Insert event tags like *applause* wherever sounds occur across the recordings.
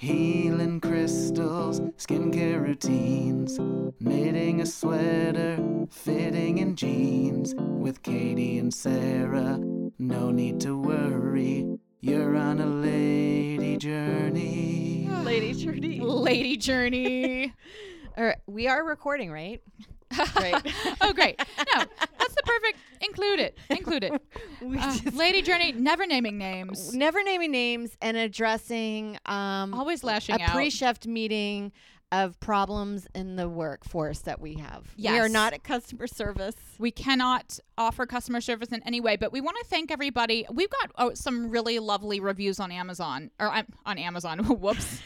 Healing crystals, skincare routines, knitting a sweater, fitting in jeans. With Katie and Sarah, no need to worry. You're on a lady journey. Lady Journey. Lady Journey. Or *laughs* er, we are recording, right? Great. *laughs* oh, great. No, that's the perfect. Include it. Include it. *laughs* Uh, Lady Journey, never naming names. never naming names and addressing um, Always lashing a out. pre-shift meeting of problems in the workforce that we have. We are not at customer service. We cannot offer customer service in any way, but we want to thank everybody. We've got oh, some really lovely reviews on Amazon or um, on Amazon. *laughs* Whoops,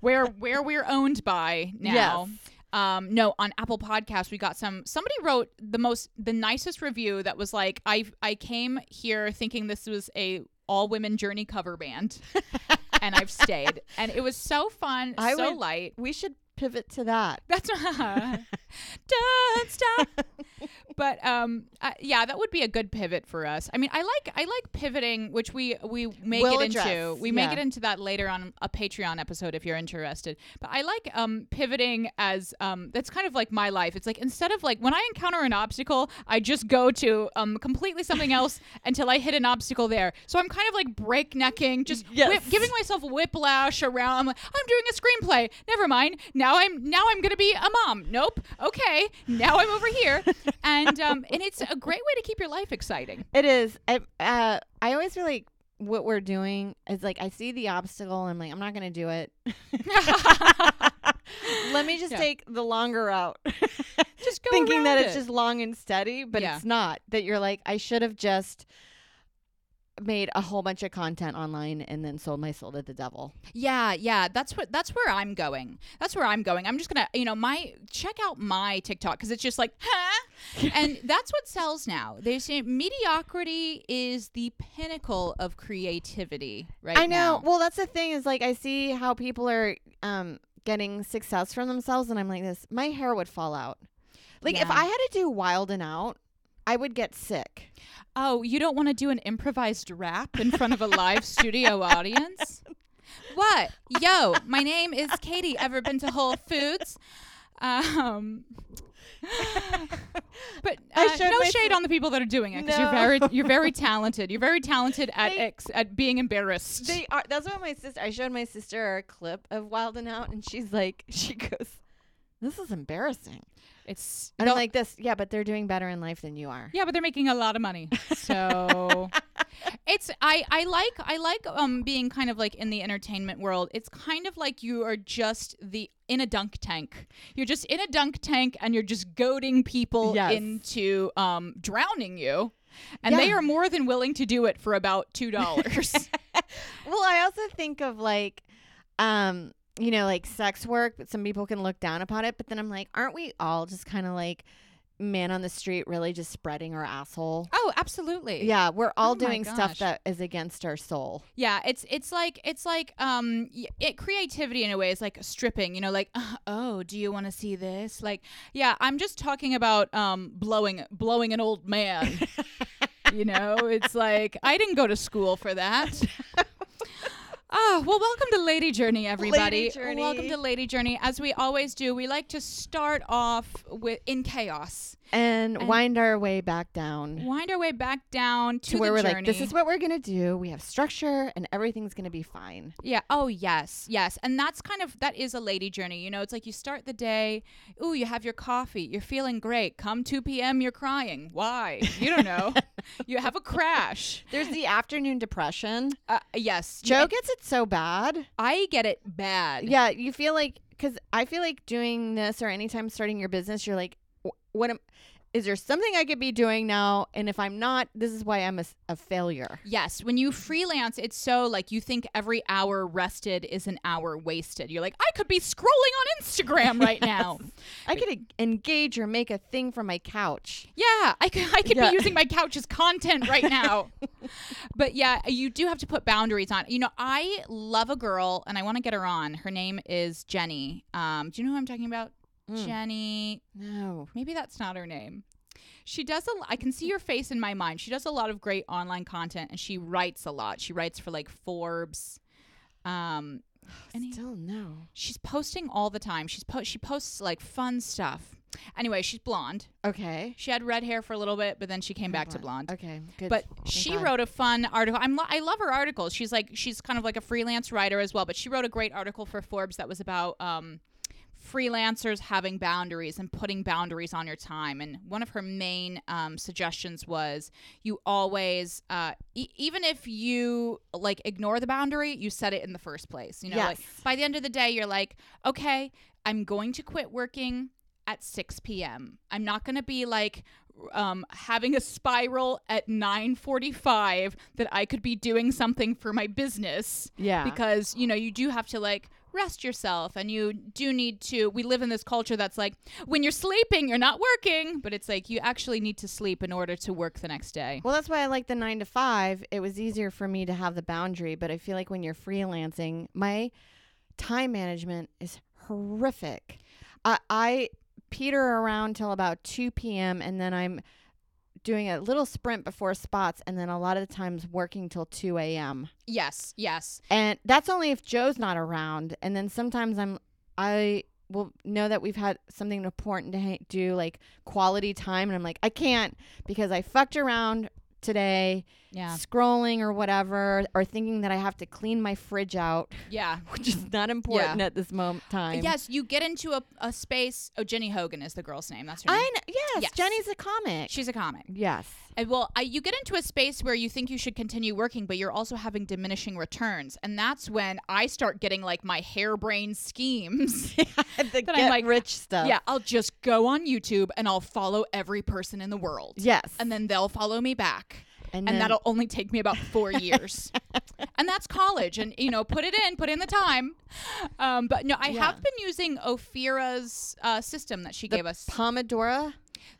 where where we're owned by now. Yes. Um, no, on Apple Podcasts, we got some. Somebody wrote the most, the nicest review that was like, I I came here thinking this was a all women journey cover band, *laughs* and I've stayed, and it was so fun, I so would- light. We should pivot to that. That's *laughs* *laughs* don't stop. But um, uh, yeah, that would be a good pivot for us. I mean, I like I like pivoting, which we we may We'll get into. We may yeah. get into that later on a Patreon episode if you're interested. But I like um pivoting as um that's kind of like my life. It's like instead of like when I encounter an obstacle, I just go to um completely something else *laughs* until I hit an obstacle there. So I'm kind of like breaknecking, just Yes. whip, giving myself whiplash around. I'm like, I'm doing a screenplay. Never mind. Now I'm now I'm gonna be a mom. Nope. Okay. Now I'm over here, *laughs* and um, and it's a great way to keep your life exciting. It is. I, uh, I always feel like what we're doing is like I see the obstacle and I'm like I'm not gonna do it. *laughs* Let me just Yeah. take the longer route. Just go *laughs* Thinking that around it's just long and steady, but Yeah. it's not. That you're like I should have just made a whole bunch of content online and then sold my soul to the devil. Yeah, yeah, that's what that's where I'm going. That's where I'm going. I'm just gonna, you know, my check out my TikTok because it's just like, huh, *laughs* and that's what sells now. They say mediocrity is the pinnacle of creativity, right? I know. now. Well, that's the thing is like I see how people are um getting success from themselves and I'm like this my hair would fall out. Like if I had to do wild and out, I would get sick. Oh, you don't want to do an improvised rap in front of a live studio *laughs* audience? What? Yo, my name is Katie. Ever been to Whole Foods? Um, *laughs* but I uh, no shade on the people that are doing it because you're very you're very *laughs* talented. You're very talented at They- ex- at being embarrassed. They are that's what my sister I showed my sister a clip of Wild and Out and she's like she goes this is embarrassing. It's And they'll- I'm like this, yeah, but they're doing better in life than you are. Yeah, but they're making a lot of money. So *laughs* it's I I like I like um being kind of like in the entertainment world. It's kind of like you are just the in a dunk tank. You're just in a dunk tank and you're just goading people Yes. into um drowning you. And they are more than willing to do it for about two dollars. *laughs* Well, I also think of like um you know, like sex work, but some people can look down upon it, but then I'm like, aren't we all just kind of like man on the street really just spreading our asshole? oh, absolutely. Yeah, we're all Oh doing stuff that is against our soul. Yeah, it's it's like it's like um it creativity in a way is like stripping, you know, like uh, oh, do you want to see this? Like, yeah, I'm just talking about um blowing blowing an old man. *laughs* you know, it's like I didn't go to school for that. *laughs* Oh, well, welcome to Lady Journey, everybody. Journey. Welcome to Lady Journey. As we always do, we like to start off with in chaos, And, And- wind our way back down wind our way back down to, to where we're journey. like, this is what we're going to do. We have structure and everything's going to be fine. Yeah. Oh, yes. Yes. And that's kind of that is a lady journey. You know, it's like you start the day. Ooh, you have your coffee. You're feeling great. Come 2 p.m., you're crying. Why? You don't know. *laughs* you have a crash. There's the afternoon depression. Uh, yes. Joe Yeah, gets it so bad. I get it bad. Yeah, you feel like because I feel like doing this or anytime starting your business, you're like, "Wh- what am? Is there something I could be doing now? And if I'm not, this is why I'm a, a, failure. Yes. When you freelance, it's so like you think every hour rested is an hour wasted. You're like, I could be scrolling on Instagram *laughs* right now. I could e- engage or make a thing from my couch. Yeah, I could, I could Yeah. be using my couch as content right *laughs* now. but yeah, you do have to put boundaries on. You know, I love a girl and I want to get her on. Her name is Jenny. Um, do you know who I'm talking about? Mm. Jenny. No. Maybe that's not her name. She does a. I can see your face in my mind. She does a lot of great online content and she writes a lot. She writes for like Forbes. Um, *sighs* Any- Still no. She's posting all the time. She's po- she posts like fun stuff. Anyway, she's blonde. Okay. She had red hair for a little bit, but then she came back to blonde. Okay. Good. But Thank she God. wrote a fun article. I'm lo- I love her articles. She's like she's kind of like a freelance writer as well. But she wrote a great article for Forbes that was about um, freelancers having boundaries and putting boundaries on your time. And one of her main um, suggestions was you always, uh, e- even if you like ignore the boundary, you set it in the first place. You know, like by the end of the day, you're like, okay, I'm going to quit working at 6 p.m. I'm not going to be like um, having a spiral at 9:45 that I could be doing something for my business Yeah. because you know you do have to like rest yourself and you do need to we live in this culture that's like when you're sleeping you're not working but it's like you actually need to sleep in order to work the next day Well, that's why I like the nine to five. It was easier for me to have the boundary, but I feel like when you're freelancing, my time management is horrific. I, I peter around till about 2 p.m. and then I'm doing a little sprint before spots and then a lot of the times working till 2 a.m. yes yes And that's only if Joe's not around. And then sometimes I'm, I will know that we've had something important to ha- do, like quality time. And I'm like, I can't because I fucked around today yeah scrolling or whatever, or thinking that I have to clean my fridge out, yeah *laughs* which is not important at this moment time. yes you get into a, a space oh jenny hogan is the girl's name that's her name I know. Yes, Yes. Jenny's a comic. she's a comic yes. And well, I, you get into a space where you think you should continue working, but you're also having diminishing returns, and that's when I start getting like my harebrained schemes. *laughs* the *laughs* That I'm get like, rich stuff. yeah, I'll just go on YouTube and I'll follow every person in the world, Yes. and then they'll follow me back, and, and then- that'll only take me about four *laughs* years, and that's college, and you know, put it in, put in the time. Um, but no, I Yeah. have been using Ophira's uh, system that she gave us. Pomodoro.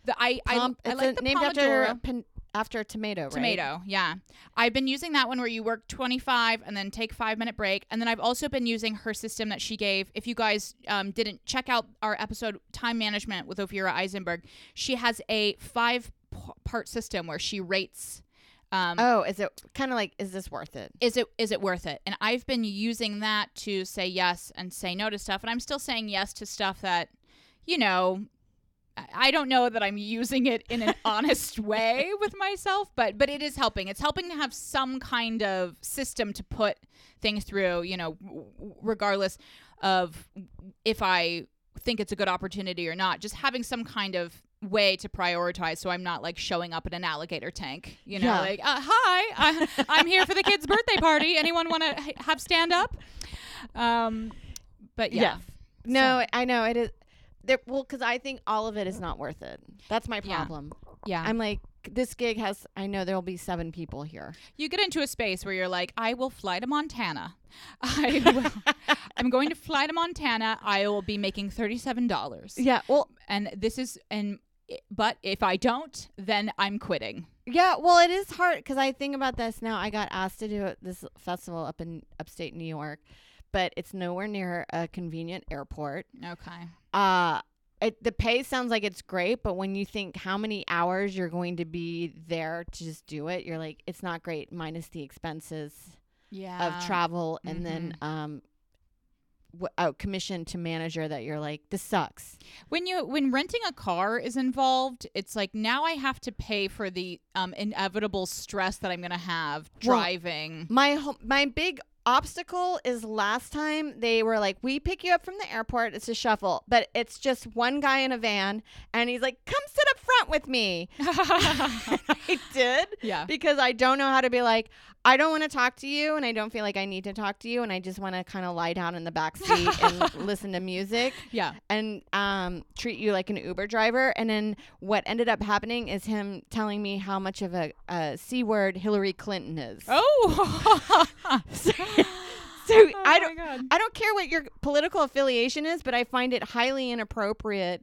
The I I, Pom- I it's like the named Pomodoro. after a pin- after a tomato, right? Tomato, yeah. I've been using that one where you work 25 and then take five minute break. And then I've also been using her system that she gave. If you guys um, didn't check out our episode, Time Management with Ophira Eisenberg, she has a five p- part system where she rates. Um, Oh, is it kind of like is this worth it? is it is it worth it? And I've been using that to say yes and say no to stuff, and I'm still saying yes to stuff that, you know, I- don't know that I'm using it in an *laughs* honest way with myself, but but it is helping. It's helping to have some kind of system to put things through, you know, regardless of if I think it's a good opportunity or not. Just having some kind of way to prioritize so I'm not like showing up at an alligator tank, you know, Yeah. like, uh, hi, I, I'm here for the kid's birthday party. Anyone want to have stand up? Um, but yeah. Yes. No, I know it is. There, well, because I think all of it is not worth it. That's my Yeah. problem. Yeah. I'm like, this gig has. I know there'll be seven people here. you get into a space where you're like, I will fly to Montana. *laughs* I *laughs* will, I'm going to fly to Montana. I will be making $37. Yeah. Well, And this is, and, but if I don't, then I'm quitting. yeah. Well, it is hard because I think about this now. I got asked to do this festival up in upstate New York, but it's nowhere near a convenient airport. Okay. Uh it, the pay sounds like it's great, but when you think how many hours you're going to be there to just do it, you're like, it's not great minus the expenses Yeah. of travel and then um, w- oh, commission to manager that you're like, this sucks. When you when renting a car is involved, it's like now I have to pay for the um, inevitable stress that I'm going to have Well, driving. My ho- my big obstacle is last time they were like, we pick you up from the airport. It's a shuffle, but it's just one guy in a van, and he's like, come sit up front with me. *laughs* *laughs* I did. yeah. because I don't know how to be like, I don't want to talk to you and I don't feel like I need to talk to you and I just want to kind of lie down in the back seat and *laughs* listen to music Yeah. and um, treat you like an Uber driver. And then what ended up happening is him telling me how much of a, a C word Hillary Clinton is. Oh. *laughs* so *laughs* Oh I don't God. I don't care what your political affiliation is, but I find it highly inappropriate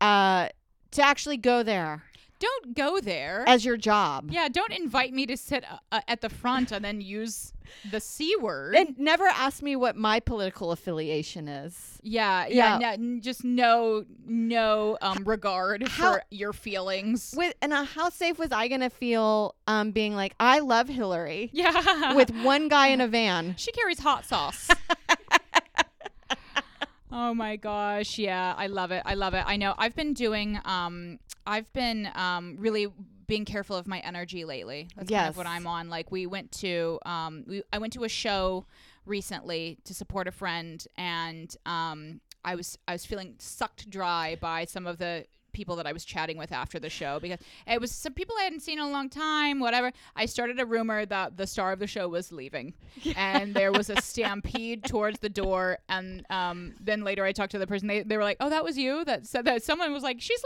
uh, to actually go there Don't go there. as your job. yeah, don't invite me to sit uh, uh, at the front and then use the c word. And never ask me what my political affiliation is. yeah, yeah, Yeah. no- just no, no um, regard how- for your feelings. With and uh, how safe was I gonna feel um, being like I love Hillary yeah, with one guy in a *laughs* van? she carries hot sauce. *laughs* Oh my gosh, yeah, I love it. I love it. I know. I've been doing um I've been um really being careful of my energy lately. That's kind of what I'm on. Like we went to um we I went to a show recently to support a friend and um I was I was feeling sucked dry by some of the people that I was chatting with after the show because it was some people I hadn't seen in a long time, whatever. I started a rumor that the star of the show was leaving. And there was a *laughs* stampede towards the door. And um, then later I talked to the person. They, they were like, oh, that was you that said that. Someone was like, she's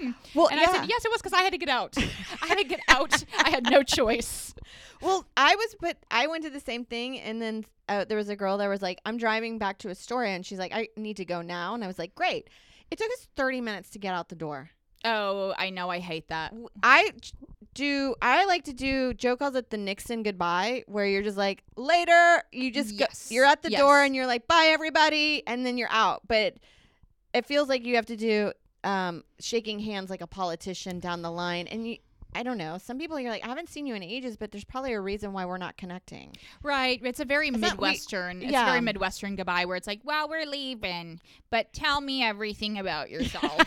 leaving. Well, and yeah. I said, yes, it was because I had to get out. I had to get *laughs* out. I had no choice. Well, I was, but I went to the same thing, and then uh, there was a girl that was like, "I'm driving back to Astoria," and she's like, "I need to go now," and I was like, "Great." It took us 30 minutes to get out the door. Oh, I know. I hate that. I do. I like to do. Joe calls it the Nixon goodbye, where you're just like later. You just Yes. go. You're at the door, and you're like, "Bye, everybody," and then you're out. But it feels like you have to do um, shaking hands like a politician down the line, and you. I don't know. Some people you're like, I haven't seen you in ages, but there's probably a reason why we're not connecting. Right. It's a very It's not we- Midwestern. it's yeah. very Midwestern goodbye where it's like, well, we're leaving, but tell me everything about *laughs* yourself.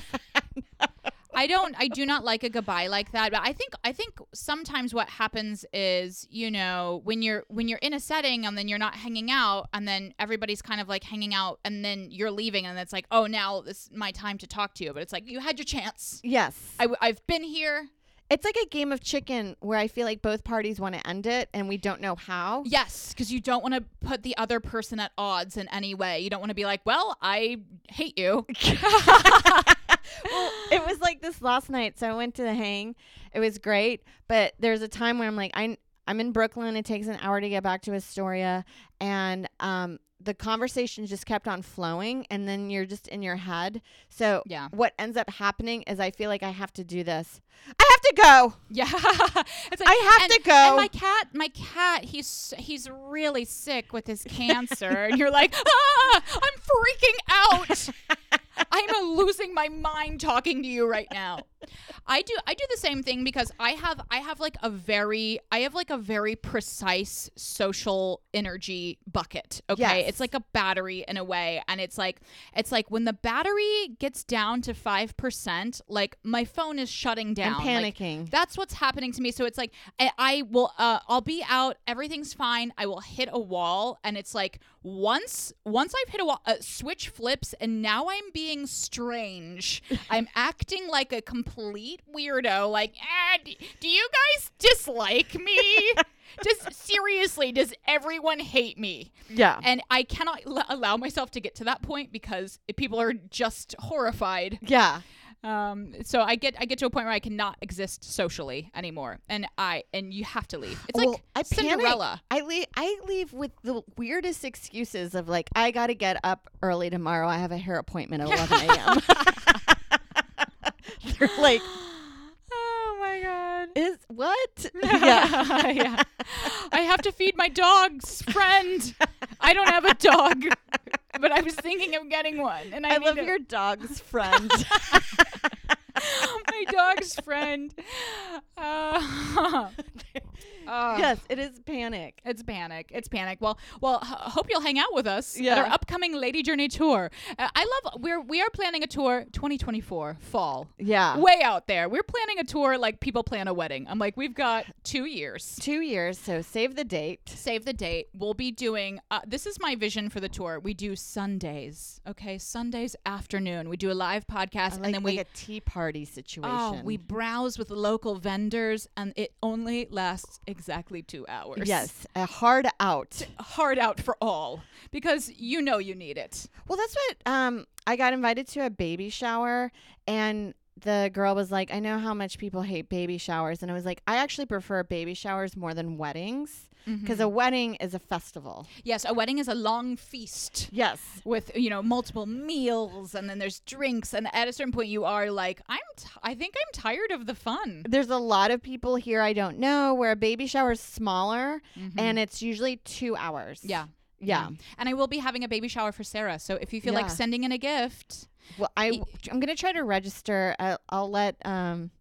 I don't I do not like a goodbye like that. But I think I think sometimes what happens is, you know, when you're when you're in a setting and then you're not hanging out and then everybody's kind of like hanging out and then you're leaving and it's like, oh now it's my time to talk to you. But it's like you had your chance. Yes. I've been here. It's like a game of chicken where I feel like both parties want to end it and we don't know how. Yes, because you don't want to put the other person at odds in any way. You don't want to be like, well, I hate you. *laughs* well, it was like this last night. So I went to the hang. It was great, but there's a time where I'm like, I I'm in Brooklyn. It takes an hour to get back to Astoria, and um, the conversation just kept on flowing, and then you're just in your head. So Yeah. what ends up happening is I feel like I have to do this. I have to go. Yeah, *laughs* it's like, I have and- to go. And my cat, my cat, he's he's really sick with his cancer, and you're like, *laughs* ah, I'm freaking out. *laughs* I'm losing my mind talking to you right now. I do I do the same thing because I have I have like a very I have like a very precise social energy bucket. Okay. Yes. It's like a battery in a way. And it's like it's like when the battery gets down to five percent, like my phone is shutting down. I'm Like, panicking. that's what's happening to me. So it's like I, I will uh I'll be out, everything's fine. I will hit a wall and it's like once once I've hit a wall, a switch flips and now I'm being strange. *laughs* I'm acting like a complete weirdo like, ah, d- do you guys dislike me? *laughs* Just seriously, does everyone hate me? yeah. And I cannot l- allow myself to get to that point because people are just horrified yeah. Um, so I get I get to a point where I cannot exist socially anymore, and I and you have to leave. It's Well, like I panic. Cinderella. I leave. I leave with the weirdest excuses of like, I got to get up early tomorrow. I have a hair appointment at 11 a.m. *laughs* *laughs* They're like, Oh my god. is what? *laughs* yeah. yeah. I have to feed my dog's friend. I don't have a dog, but I was thinking of getting one, and I, I love to- your dog's friend. *laughs* *laughs* my dog's friend. Uh, uh, *laughs* *laughs* yes, it is panic. It's panic. It's panic. Well, well. H- hope you'll hang out with us at our upcoming Lady Journey tour. Uh, I love. We're we are planning a tour 2024 fall. Yeah. Way out there. We're planning a tour like people plan a wedding. I'm like, we've got two years. Two years, so save the date. Save the date. We'll be doing. Uh, this is my vision for the tour. We do Sundays. Okay, Sundays afternoon. We do a live podcast, I and like, then like we a tea party situation. Oh, we browse with local vendors, and it only lasts exactly two hours. yes, a hard out. hard out for all because you know you need it. Well, that's what um I got invited to a baby shower and the girl was like, "I know how much people hate baby showers." And I was like, "I actually prefer baby showers more than weddings because a wedding is a festival." Yes, a wedding is a long feast Yes. with you know multiple meals, and then there's drinks, and at a certain point you are like, I'm, t- I think I'm tired of the fun. There's a lot of people here I don't know where a baby shower is smaller Mhm. and it's usually 2 hours. yeah. Yeah. and I will be having a baby shower for Sarah. So if you feel like sending in a gift, Well, I I'm going to try to register. I'll, I'll let um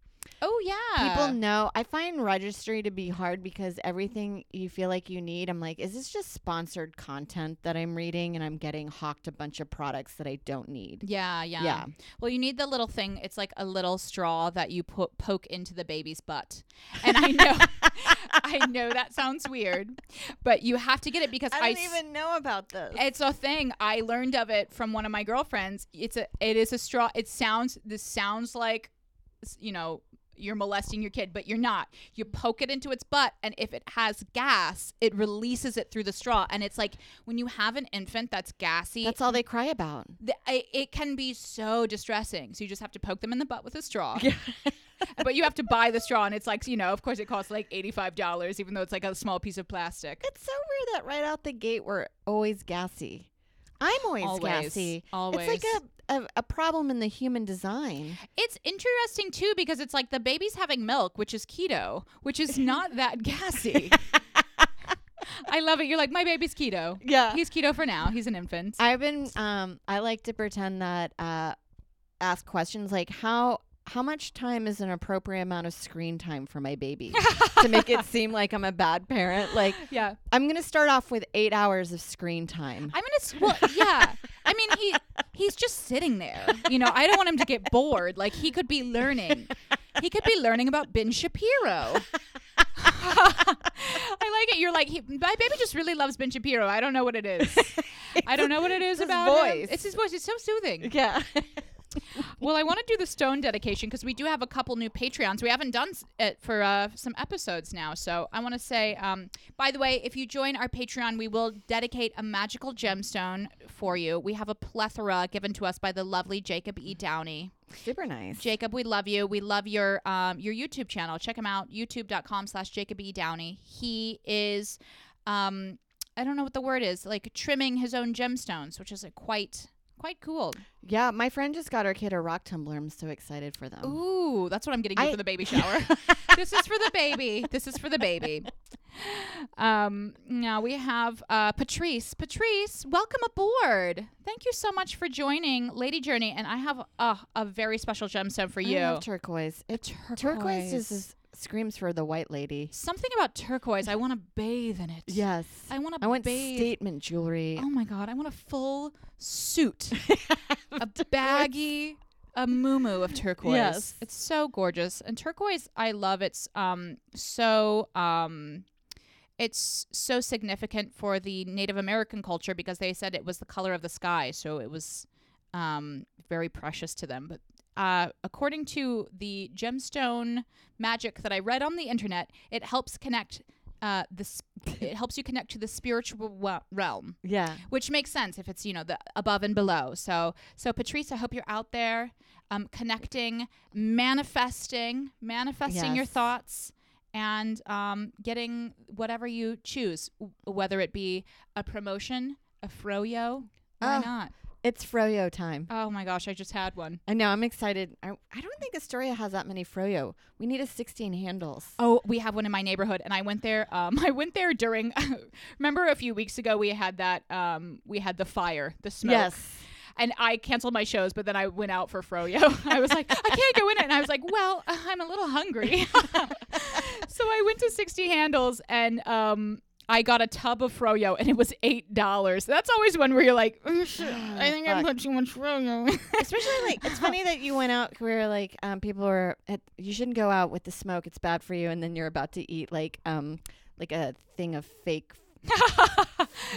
Oh yeah. People know. I find registry to be hard because everything you feel like you need, I'm like, is this just sponsored content that I'm reading and I'm getting hawked a bunch of products that I don't need? Yeah, yeah. Yeah. Well, you need the little thing. It's like a little straw that you put poke into the baby's butt. And I know *laughs* I know that sounds weird, but you have to get it because I I don't s- even know about this. It's a thing. I learned of it from one of my girlfriends. It's a it is a straw. It sounds this sounds like you know you're molesting your kid, but you're not. You poke it into its butt, and if it has gas, it releases it through the straw. And it's like when you have an infant that's gassy, That's all they cry about. th- I- it can be so distressing. So you just have to poke them in the butt with a straw. *laughs* but you have to buy the straw, and it's like you know, of course, it costs like eighty five dollars, even though it's like a small piece of plastic. It's so weird that right out the gate we're always gassy. I'm always, Always, gassy. always. It's like a, a, a problem in the human design. It's interesting too because it's like the baby's having milk, which is keto, which is *laughs* not that gassy. *laughs* I love it. You're like, my baby's keto. Yeah. He's keto for now. He's an infant. I've been um I like to pretend that uh ask questions like how how much time is an appropriate amount of screen time for my baby *laughs* to make it seem like I'm a bad parent? Like yeah. I'm going to start off with 8 hours of screen time. I'm gonna. Well, yeah. I mean, he just sitting there. You know, I don't want him to get bored. Like he could be learning. He could be learning about Ben Shapiro. *laughs* I like it. You're like, he, my baby just really loves Ben Shapiro. I don't know what it is. I don't know what it is his about him. It's his voice. It's so soothing. yeah. *laughs* Well, I want to do the stone dedication because we do have a couple new Patreons. We haven't done it for uh, some episodes now. So I want to say, um, by the way, if you join our Patreon, we will dedicate a magical gemstone for you. We have a plethora given to us by the lovely Jacob E. Downey. Super nice. Jacob, we love you. We love your um, your YouTube channel. Check him out, youtube.com slash Jacob E. Downey. He is, um, I don't know what the word is, like trimming his own gemstones, which is like quite, quite cool. Yeah, my friend just got her kid a rock tumbler. I'm so excited for them. Ooh, that's what I'm getting you I- for the baby *laughs* shower. *laughs* this is for the baby. This is for the baby. *laughs* Um, now we have uh, Patrice. Patrice, welcome aboard. Thank you so much for joining Lady Journey. And I have uh, a very special gemstone for I you. love turquoise. It, Turquoise. turquoise is, is screams for the white lady. Something about turquoise. I want to bathe in it. Yes. I want to. I want bathe. statement jewelry. Oh my god, I want a full suit, *laughs* a baggy, a moo of turquoise. Yes. it's so gorgeous, and turquoise, I love. It's um so um, it's so significant for the Native American culture because they said it was the color of the sky, so it was um very precious to them. But uh, according to the gemstone magic that I read on the internet, it helps connect. Uh, the sp- *laughs* it helps you connect to the spiritual wa- realm yeah. which makes sense if it's you know the above and below so so patrice i hope you're out there um, connecting manifesting manifesting your thoughts and um, getting whatever you choose w- whether it be a promotion a froyo why Oh. not It's froyo time. oh my gosh i just had one I know. I'm excited. I, I don't think Astoria has that many froyo. We need a 16 handles. Oh, we have one in my neighborhood, and I went there. Um, *laughs* I went there during. *laughs* remember a few weeks ago we had that. Um, we had the fire, the smoke. Yes. and I canceled my shows, but then I went out for Froyo. *laughs* I was like, I can't go in it. And I was like, well, I'm a little hungry. so I went to 16 Handles and um, I got a tub of Froyo and it was $8. That's always one where you're like, "Oh, shit, I think I Fuck. put too much Froyo. *laughs* Especially like it's funny that you went out where like um people were at, you shouldn't go out with the smoke. It's bad for you. And then you're about to eat like um like a thing of fake *laughs*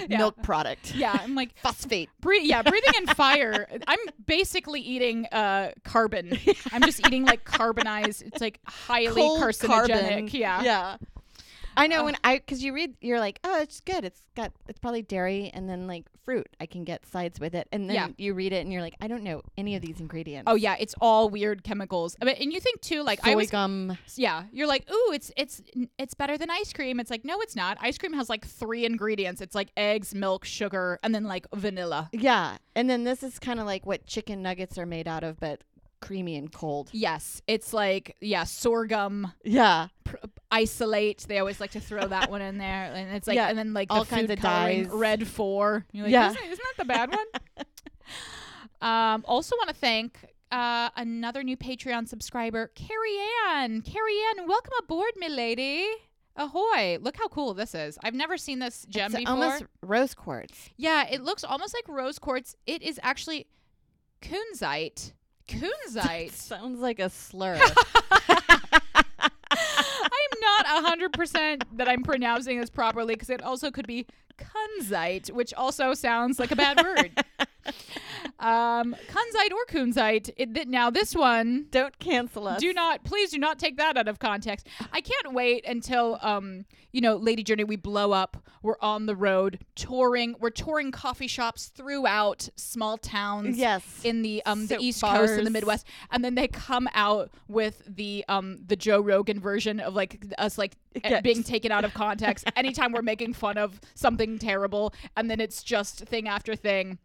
Yeah. milk product. yeah, I'm like, *laughs* Phosphate. Breathe, yeah, breathing in fire. I'm basically eating uh, carbon. I'm just eating like carbonized. It's like highly Cold carcinogenic. carbon. Yeah. Yeah. I know Ugh. when I because you read you're like oh it's good it's got it's probably dairy and then like fruit I can get sides with it and then Yeah. you read it and you're like I don't know any of these ingredients Oh yeah, it's all weird chemicals. I mean, and you think too, like soy I was, gum yeah, you're like, ooh, it's it's it's better than ice cream. It's like, no, it's not. Ice cream has like three ingredients. It's like eggs, milk, sugar, and then like vanilla. yeah and then this is kind of like what chicken nuggets are made out of but creamy and cold Yes, it's like yeah, sorghum yeah pr- isolate. They always like to throw that one in there, and it's like, *laughs* Yeah, and then like all the kinds of dyes. red four. You're like, Yeah. isn't, isn't that the bad one? *laughs* um, also want to thank uh, another new Patreon subscriber, Carrie Ann. Carrie Ann, welcome aboard, milady. Ahoy! Look how cool this is. I've never seen this gem It's before. almost rose quartz. yeah, it looks almost like rose quartz. It is actually kunzite. *laughs* Kunzite. Sounds like a slur. I'm 100% that I'm pronouncing this properly because it also could be kunzite, which also sounds like a bad word. *laughs* um, kunzite or kunzite. It, th- now, this one, Don't cancel us. do not, please do not take that out of context. I can't wait until, um, you know, Lady Journey, we blow up. We're on the road touring. We're touring coffee shops throughout small towns Yes. in the um the Soap East Coast and the. Midwest, and then they come out with the um the Joe Rogan version of like us like *laughs* eh, Yes. being taken out of context *laughs* anytime we're making fun of something terrible, and then it's just thing after thing,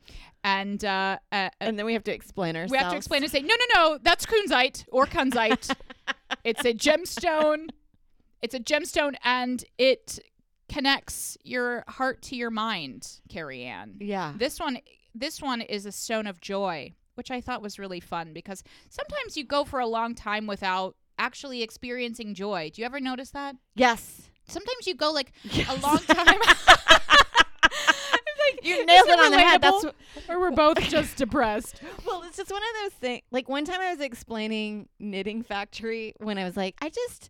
and uh, uh and then we have to explain ourselves. we have to explain and say no no no that's kunzite or kunzite, *laughs* it's a gemstone, it's a gemstone, and it connects your heart to your mind, Carrie Ann. Yeah. This one this one is a stone of joy, which I thought was really fun because sometimes you go for a long time without actually experiencing joy. Do you ever notice that? Yes. Sometimes you go like a long time *laughs* You nailed it on the head. That's or we're both just *laughs* depressed. well, it's just one of those things. Like one time I was explaining Knitting Factory when I was like, I just,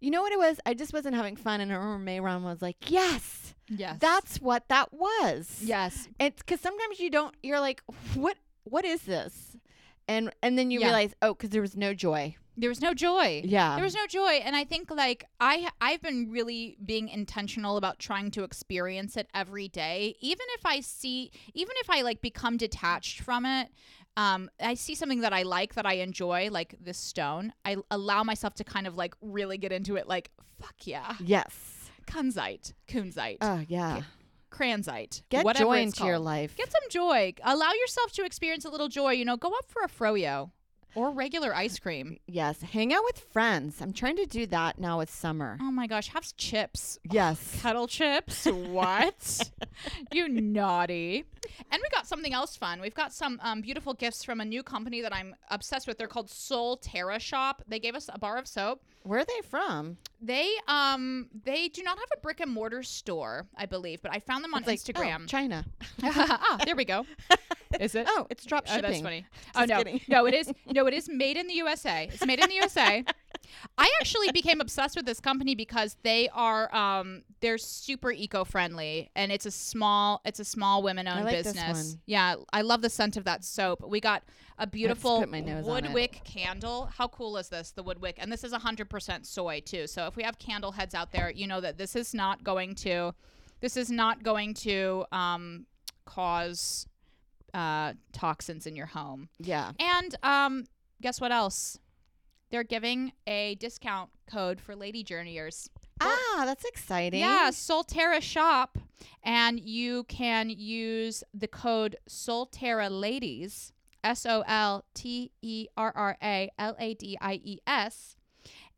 you know what it was? I just wasn't having fun, and I remember Mayron was like, Yes, Yes. that's what that was. yes. It's because sometimes you don't. You're like, what? What is this? And and then you Yeah. realize, oh, because there was no joy. There was no joy. Yeah. There was no joy, and I think like I I've been really being intentional about trying to experience it every day, even if I see, even if I like become detached from it. Um, I see something that I like that I enjoy, like this stone. I allow myself to kind of like really get into it, like fuck yeah, yes. kunzite, kunzite, Oh yeah. cranzite, Get joy into your life. Get some joy. Allow yourself to experience a little joy. You know, go up for a froyo or regular ice cream. yes. Hang out with friends. I'm trying to do that now with summer. Oh my gosh, have chips. Yes. kettle chips. *laughs* What? you naughty. And we got something else fun. We've got some um, beautiful gifts from a new company that I'm obsessed with. They're called Solterra Shop. They gave us a bar of soap. Where are they from? They um they do not have a brick and mortar store, I believe, but I found them on It's like, oh, Instagram. China. *laughs* *laughs* ah, there we go. *laughs* Is it? Oh, it's drop Oh, shipping. that's funny. oh no, kidding. no, it is no, it is made in the USA. It's made in the USA. I actually became obsessed with this company because they are um they're super eco-friendly and it's a small it's a small women-owned like this business. Yeah, I love the scent of that soap. We got a beautiful put my nose on it. woodwick candle. How cool is this? The woodwick, and this is 100% soy too. So if we have candle heads out there, you know that this is not going to this is not going to um cause uh, toxins in your home. Yeah. And um, guess what else? They're giving a discount code for Lady Journeyers. Ah, that's exciting. Yeah, Solterra Shop, and you can use the code Solterra Ladies, S O L T E R R A L A D I E S,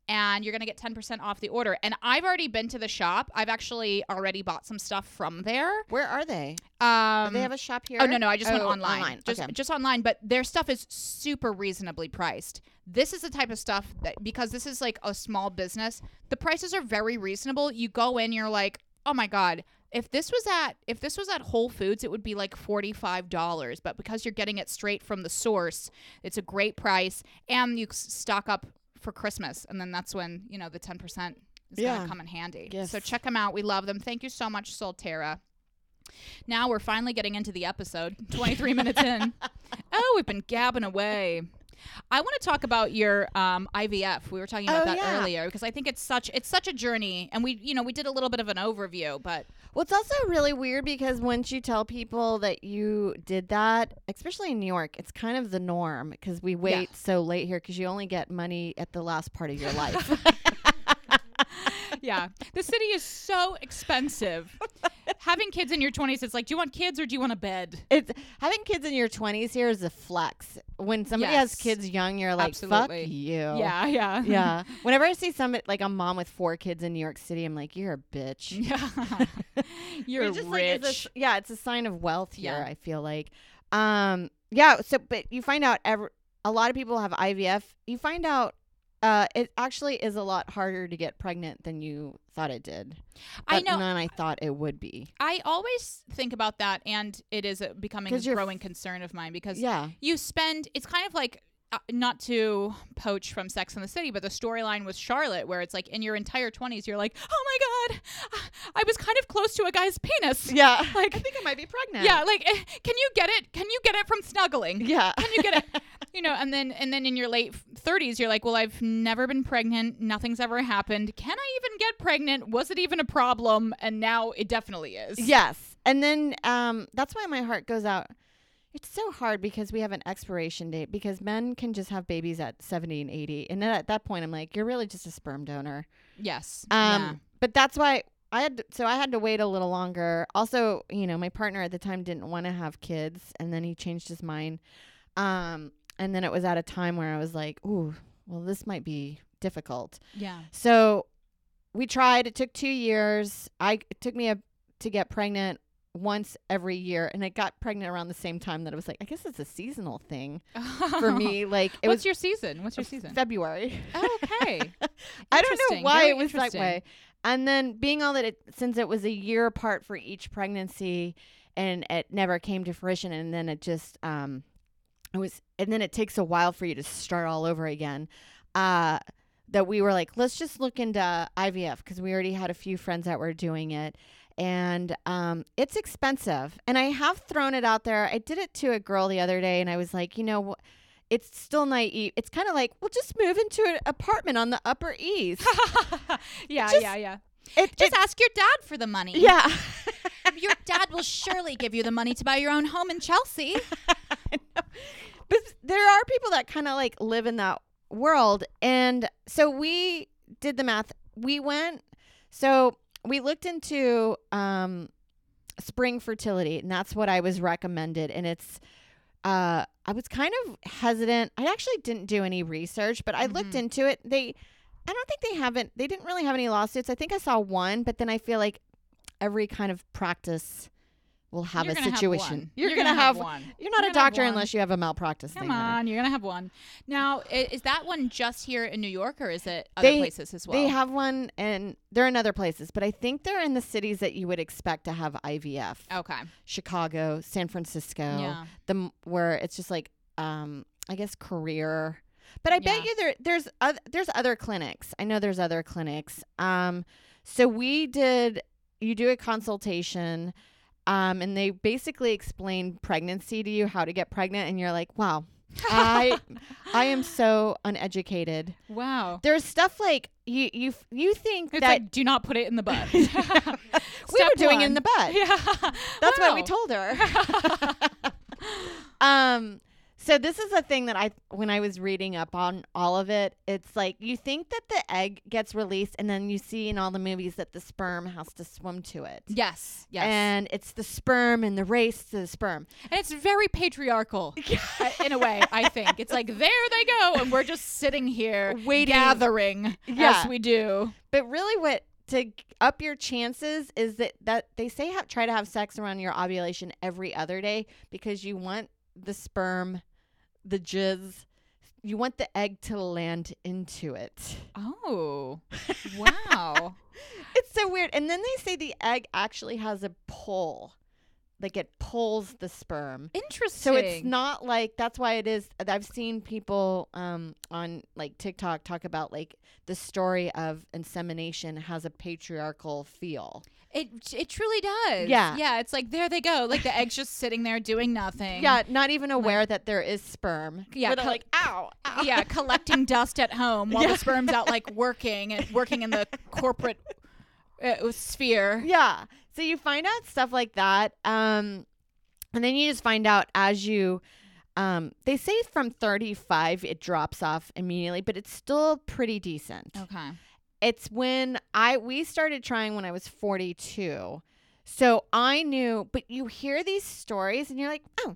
and you're gonna get 10% off the order. And I've already been to the shop. I've actually already bought some stuff from there. Where are they? Um, Do they have a shop here? Oh no, no, I just went Oh, online. Just okay. just online, but their stuff is super reasonably priced. This is the type of stuff that because this is like a small business, the prices are very reasonable. You go in, you're like, "Oh my god, if this was at if this was at Whole Foods, it would be like $45, but because you're getting it straight from the source, it's a great price and you stock up for Christmas and then that's when, you know, the 10% is gonna come in handy. Yes. So check them out. We love them. Thank you so much, Solterra. Now we're finally getting into the episode. *laughs* 23 minutes in. Oh, we've been gabbing away. I want to talk about your um, IVF. We were talking about Oh, that yeah. earlier because I think it's such it's such a journey, and we you know we did a little bit of an overview, but Well, it's also really weird because once you tell people that you did that, especially in New York, it's kind of the norm because we wait so late here because you only get money at the last part of your life. *laughs* yeah, the city is so expensive. *laughs* Having kids in your 20s, it's like, do you want kids or do you want a bed? it's having kids in your 20s here is a flex. When somebody has kids young, you're like, Absolutely. fuck you. Yeah, yeah, Yeah. Whenever I see somebody like a mom with four kids in New York City, I'm like, you're a bitch. *laughs* yeah. *laughs* You're It's just like, it's a rich. yeah, it's a sign of wealth here. Yeah. I feel like, um, yeah. So, but you find out every a lot of people have IVF. You find out uh, it actually is a lot harder to get pregnant than you thought it did. I know. Than I thought it would be. I always think about that, and it is a, becoming a you're f- growing concern of mine because Yeah. you spend. It's kind of like. Uh, not to poach from Sex in the City, but the storyline with Charlotte, where it's like in your entire 20s, you're like, oh my God, I was kind of close to a guy's penis. Yeah. *laughs* Like- I think I might be pregnant. Yeah, like, eh, can you get it? Can you get it from snuggling? Yeah. Can you get it? *laughs* you know, and then and then in your late 30s, you're like, well, I've never been pregnant. Nothing's ever happened. Can I even get pregnant? Was it even a problem? And now it definitely is. Yes. And then um, that's why my heart goes out. It's so hard because we have an expiration date because men can just have babies at 70 and 80. And then at that point, I'm like, you're really just a sperm donor. Yes. Um, yeah. But that's why I had, so I had to wait a little longer. Also, you know, my partner at the time didn't want to have kids and then he changed his mind. Um, and then it was at a time where I was like, ooh, well, this might be difficult. Yeah. So we tried. It took two years. I it took me a, to get pregnant once every year, and I got pregnant around the same time that I was like, I guess it's a seasonal thing *laughs* for me. Like it What's was your season? What's your season? February. Oh, okay. *laughs* I don't know why Very it was that way. And then being all that it since it was a year apart for each pregnancy, and it never came to fruition, and then it just um, it was, and then it takes a while for you to start all over again. Uh, that we were like, let's just look into IVF because we already had a few friends that were doing it. And um, it's expensive. And I have thrown it out there. I did it to a girl the other day, and I was like, you know, it's still naive. It's kind of like, well, just move into an apartment on the Upper East. *laughs* yeah, Just- yeah, yeah. It, Just it- ask your dad for the money. yeah. *laughs* *laughs* Your dad will surely give you the money to buy your own home in Chelsea. but there are people that kind of like live in that world and so we did the math we went so we looked into um spring fertility and that's what i was recommended and it's uh i was kind of hesitant. I actually didn't do any research but i looked Mhm. into it. They i don't think they haven't they didn't really have any lawsuits. I think i saw one but then i feel like every kind of practice will have You're a gonna have situation one. you're, gonna, have, one. you're not You're a doctor unless you have a malpractice Come on you're gonna have one. Now, is that one just here in New York, or is it other They- places as well? They have one, and they're in other places, but I think they're in the cities that you would expect to have IVF: okay. Chicago, San Francisco. Yeah. The where it's just like, um, I guess career. But I bet you there there's oth- there's other clinics. I know there's other clinics. Um, so we did. You do a consultation. Um, and they basically explain pregnancy to you, how to get pregnant, and you're like, "Wow, *laughs* I, I am so uneducated." Wow. There's stuff like you you you think It's that like, do not put it in the butt. *laughs* *laughs* we were doing it in the butt. Yeah. That's what we told her. um so this is a thing that I when I was reading up on all of it, it's like you think that the egg gets released and then you see in all the movies that the sperm has to swim to it. Yes. Yes. And it's the sperm and the race to the sperm. And it's very patriarchal *laughs* uh, in a way, I think. It's like, there they go. And we're just sitting here Waiting. gathering Yeah. as we do. But really, what to up your chances is that that they say have, try to have sex around your ovulation every other day because you want the sperm, the jizz, you want the egg to land into it. Oh. *laughs* Wow. It's so weird. And then they say the egg actually has a pull, like it pulls the sperm. Interesting. So it's not like that's why it is. I've seen people um, on like TikTok talk about like the story of insemination has a patriarchal feel. It it truly does. Yeah. Yeah. It's like there they go. Like the egg's just sitting there doing nothing. Yeah, not even aware that there is sperm. Yeah, co- like ow, ow. Yeah, *laughs* collecting dust at home while Yeah. the sperm's out like working and working in the corporate uh, sphere. Yeah. So you find out stuff like that. Um, and then you just find out as you, um, they say from 35 it drops off immediately, but it's still pretty decent. Okay. It's when I we started trying when I was 42. So I knew, but you hear these stories and you're like, oh,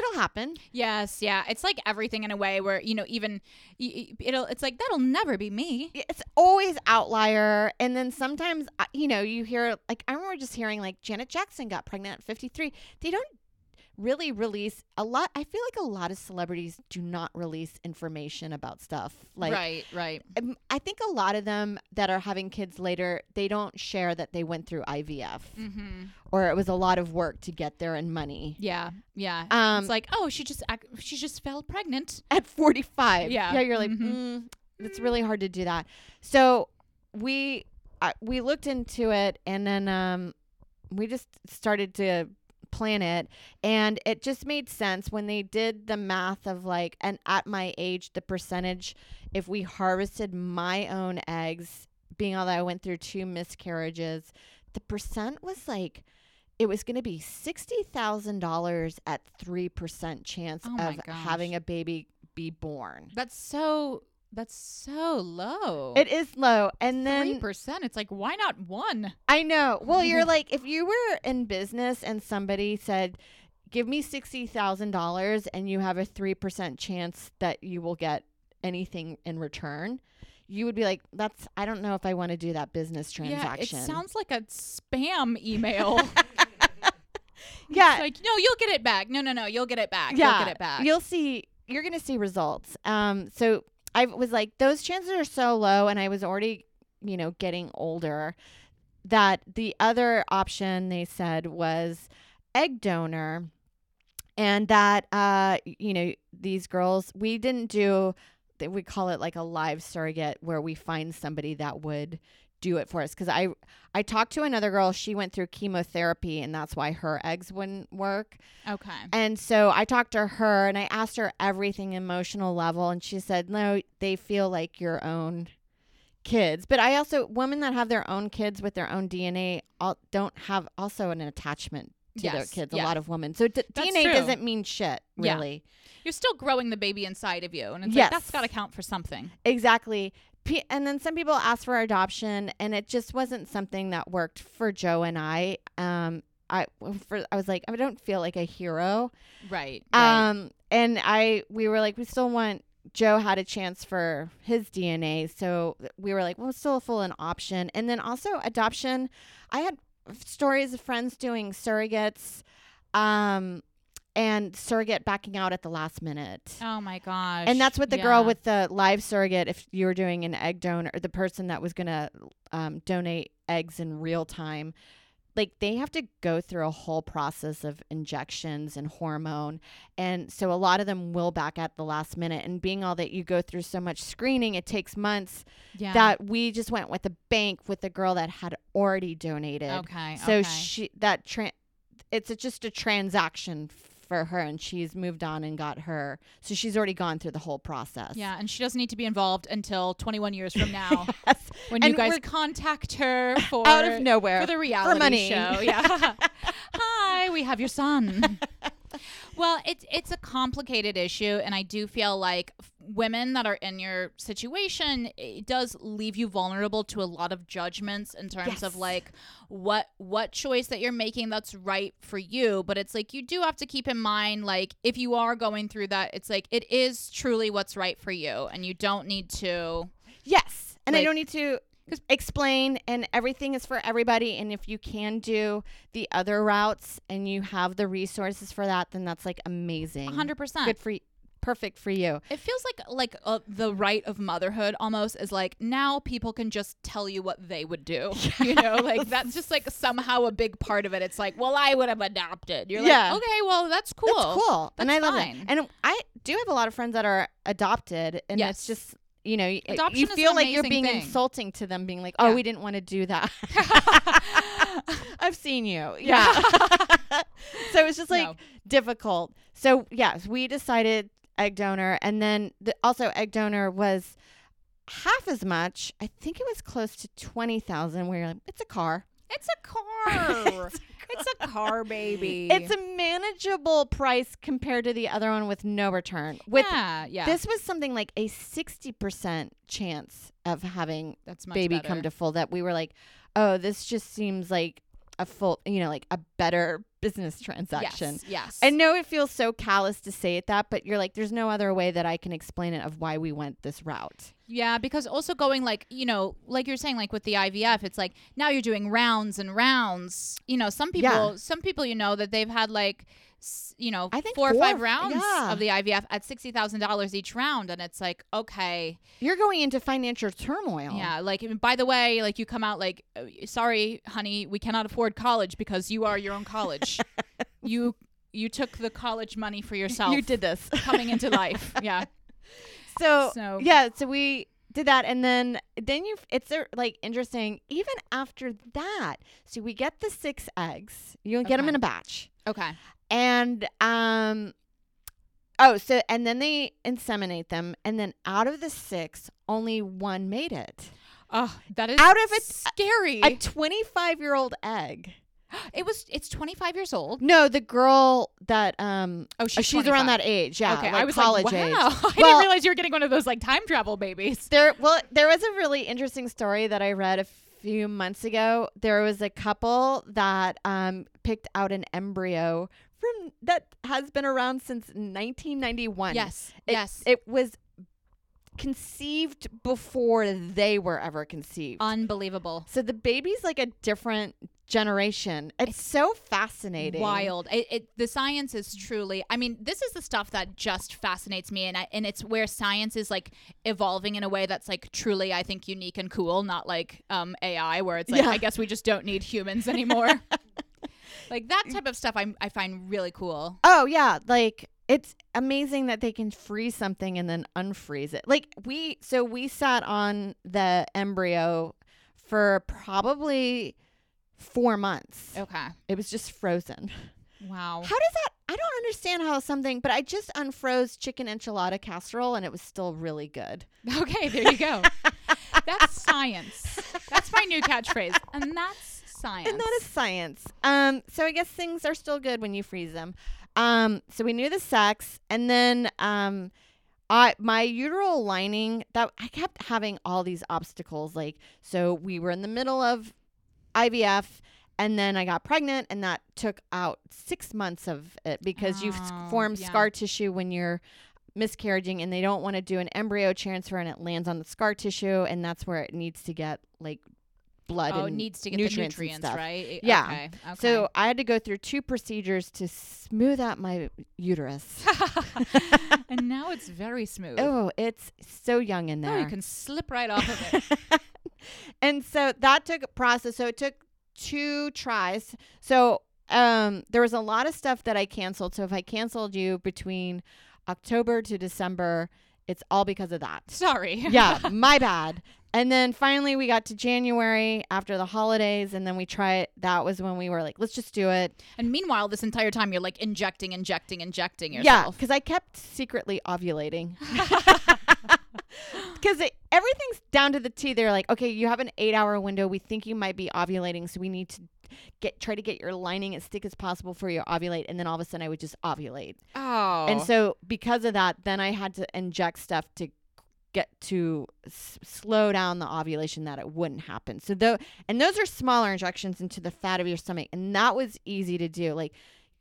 it'll happen. Yes, yeah. It's like everything in a way where you know even it'll. It's like that'll never be me. It's always outlier. And then sometimes, uh, you know, you hear, like, I remember just hearing, like, Janet Jackson got pregnant at 53. They don't really release a lot. I feel like a lot of celebrities do not release information about stuff. Like, right, right. I think a lot of them that are having kids later, they don't share that they went through IVF Mm-hmm. or it was a lot of work to get there and money. Yeah, yeah. Um, it's like, oh, she just ac- she just fell pregnant. at 45. Yeah. Yeah, you're like, Mhm. mm, it's really hard to do that. So we uh, we looked into it and then um we just started to plan it and it just made sense when they did the math of like and at my age the percentage if we harvested my own eggs being all that I went through two miscarriages the percent was like it was going to be $60,000 at 3% chance Oh of gosh. having a baby be born. That's so that's so low. It is low. And then three then percent. It's like why not one? I know. Well, you're *laughs* like if you were in business and somebody said, "Give me sixty thousand dollars," and you have a three percent chance that you will get anything in return, you would be like, "That's I don't know if I want to do that business transaction." Yeah, it sounds like a spam *laughs* email. *laughs* yeah, It's like no, you'll get it back. No, no, no, you'll get it back. yeah. You'll get it back. You'll see. You're gonna see results. Um, so I was like, those chances are so low, and I was already, you know, getting older. That the other option they said was egg donor, and that uh, you know, these girls, we didn't do. We call it like a live surrogate, where we find somebody that would do it for us. Because I, I talked to another girl. She went through chemotherapy, and that's why her eggs wouldn't work. okay. And so I talked to her and I asked her everything emotional level and she said, "No, they feel like your own kids." But I also women that have their own kids with their own DNA all, don't have also an attachment to their Yes, kids. A lot of women. So d- DNA true. doesn't mean shit, Yeah. really. You're still growing the baby inside of you, and it's Yes. like that's got to count for something. Exactly. P- and then some people asked for adoption, and it just wasn't something that worked for Joe and I. Um, I for I was like, I don't feel like a hero. Right. Um, and I we were like, we still want Joe had a chance for his DNA, so we were like, well, still full an option. And then also adoption. I had stories of friends doing surrogates, um, and surrogate backing out at the last minute. oh my gosh. And that's what the Yeah. girl with the live surrogate, if you were doing an egg donor, the person that was going to um, donate eggs in real time, like they have to go through a whole process of injections and hormone. And so a lot of them will back at the last minute. And being all that you go through so much screening, it takes months yeah. that we just went with the bank with the girl that had already donated. Okay. So okay. she, that, tra- it's a, just a transaction for her and she's moved on and got her. So she's already gone through the whole process. Yeah, and she doesn't need to be involved until 21 years from *laughs* now Yes. when you guys contact her *laughs* for Out of nowhere. for the reality money. show. *laughs* Yeah. Hi, we have your son. well, it's it's a complicated issue, and I do feel like women that are in your situation, it does leave you vulnerable to a lot of judgments in terms of like what what choice that you're making that's right for you. But it's like you do have to keep in mind, like if you are going through that, it's like it is truly what's right for you, and you don't need to. Yes. And I don't need to explain and everything is for everybody and if you can do the other routes and you have the resources for that then that's like amazing. 100%. Good for y- perfect for you. It feels like like uh, the right of motherhood almost is like now people can just tell you what they would do. *laughs* You know, like that's just like somehow a big part of it. It's like, well, I would have adopted. You're Yeah. like, okay, well, that's cool. That's cool. and I That's love it. And I do have a lot of friends that are adopted and Yes. it's just you know, Adoption you feel like you're being thing. insulting to them, being like, "Oh, Yeah. we didn't want to do that." *laughs* I've seen you, yeah. *laughs* so it's just like No. difficult. So yes, we decided egg donor, and then the, also egg donor was half as much. I think it was close to twenty thousand. Where you're like, it's a car. *laughs* It's a car. it's a car, baby. It's a manageable price compared to the other one with no return. With yeah, yeah. this was something like a sixty percent chance of having that's baby better. come to full. That we were like, oh, this just seems like a full, you know, like a better business transaction. Yes. Yes. I know it feels so callous to say it that, but you're like, there's no other way that I can explain it of why we went this route. Yeah, because also going like, you know, like you're saying like with the IVF, it's like now you're doing rounds and rounds. You know, some people Yeah. some people you know that they've had like you know, I think four or five rounds yeah. of the IVF at $60,000 each round and it's like, okay, You're going into financial turmoil. yeah, like by the way, like you come out like uh, sorry, honey, we cannot afford college because you are your own college. You you took the college money for yourself. You did this. coming into life. *laughs* Yeah. So, So- yeah, so we did that, and then then you it's uh, like interesting. Even after that, so we get the six eggs. You get them in a batch, Okay. and um, oh, so and then they inseminate them, and then out of the six, only one made it. Oh, that is Out of it- scary. A twenty-five-year-old egg. *gasps* it was it's 25 years old. No, the girl that um, Oh, uh, she's, she's around that age. Yeah, okay, like *laughs* I was college like, wow. age. I Well- didn't realize you were getting one of those like time travel babies. There, well, there was a really interesting story that I read a few months ago. There was a couple that um, picked out an embryo from that has been around since 1991. Yes. It- yes. it was conceived before they were ever conceived. Unbelievable. so the baby's like a different generation. It's, so fascinating. Wild. It, it the science is truly. I mean, this is the stuff that just fascinates me, and I, and it's where science is like evolving in a way that's like truly, I think, unique and cool. Not like um AI, where it's like, Yeah. I guess we just don't need humans *laughs* anymore. like that type of stuff, I I find really cool. Oh yeah, like it's amazing that they can freeze something and then unfreeze it. Like we so we sat on the embryo for probably 4 months. Okay. It was just frozen. Wow. How does that I don't understand how something but I just unfroze chicken enchilada casserole and it was still really good. Okay, there you go. *laughs* that's science. That's my new catchphrase, and that's science. And that is science. Um, so I guess things are still good when you freeze them. Um, so we knew the sex, and then um, I my uteral lining that I kept having all these obstacles. Like, so we were in the middle of IVF. And then I got pregnant, and that took out six months of it because you Oh, form yeah. scar tissue when you're miscarriaging, and they don't want to do an embryo transfer, and it lands on the scar tissue, and that's where it needs to get like blood oh, it and needs to get nutrients the nutrients, right? Yeah. Okay. okay. So I had to go through two procedures to smooth out my uterus. *laughs* and now it's very smooth. oh, it's so young in Oh, there. you can slip right off of it. *laughs* and so that took a process. So it took two tries. So um, there was a lot of stuff that I canceled. So if I canceled you between October to December, it's all because of that. Sorry. *laughs* yeah, my bad. And then finally we got to January after the holidays, and then we tried. That was when we were like, let's just do it. And meanwhile, this entire time you're like injecting, injecting, injecting yourself. Yeah, because I kept secretly ovulating. *laughs* *laughs* *laughs* Because everything's down to the T. They're like, okay, you have an eight-hour window. We think you might be ovulating, so we need to get try to get your lining as thick as possible for you to ovulate. And then all of a sudden, I would just ovulate. Oh. And so because of that, then I had to inject stuff to get to s- slow down the ovulation that it wouldn't happen. So though, and those are smaller injections into the fat of your stomach, and that was easy to do. Like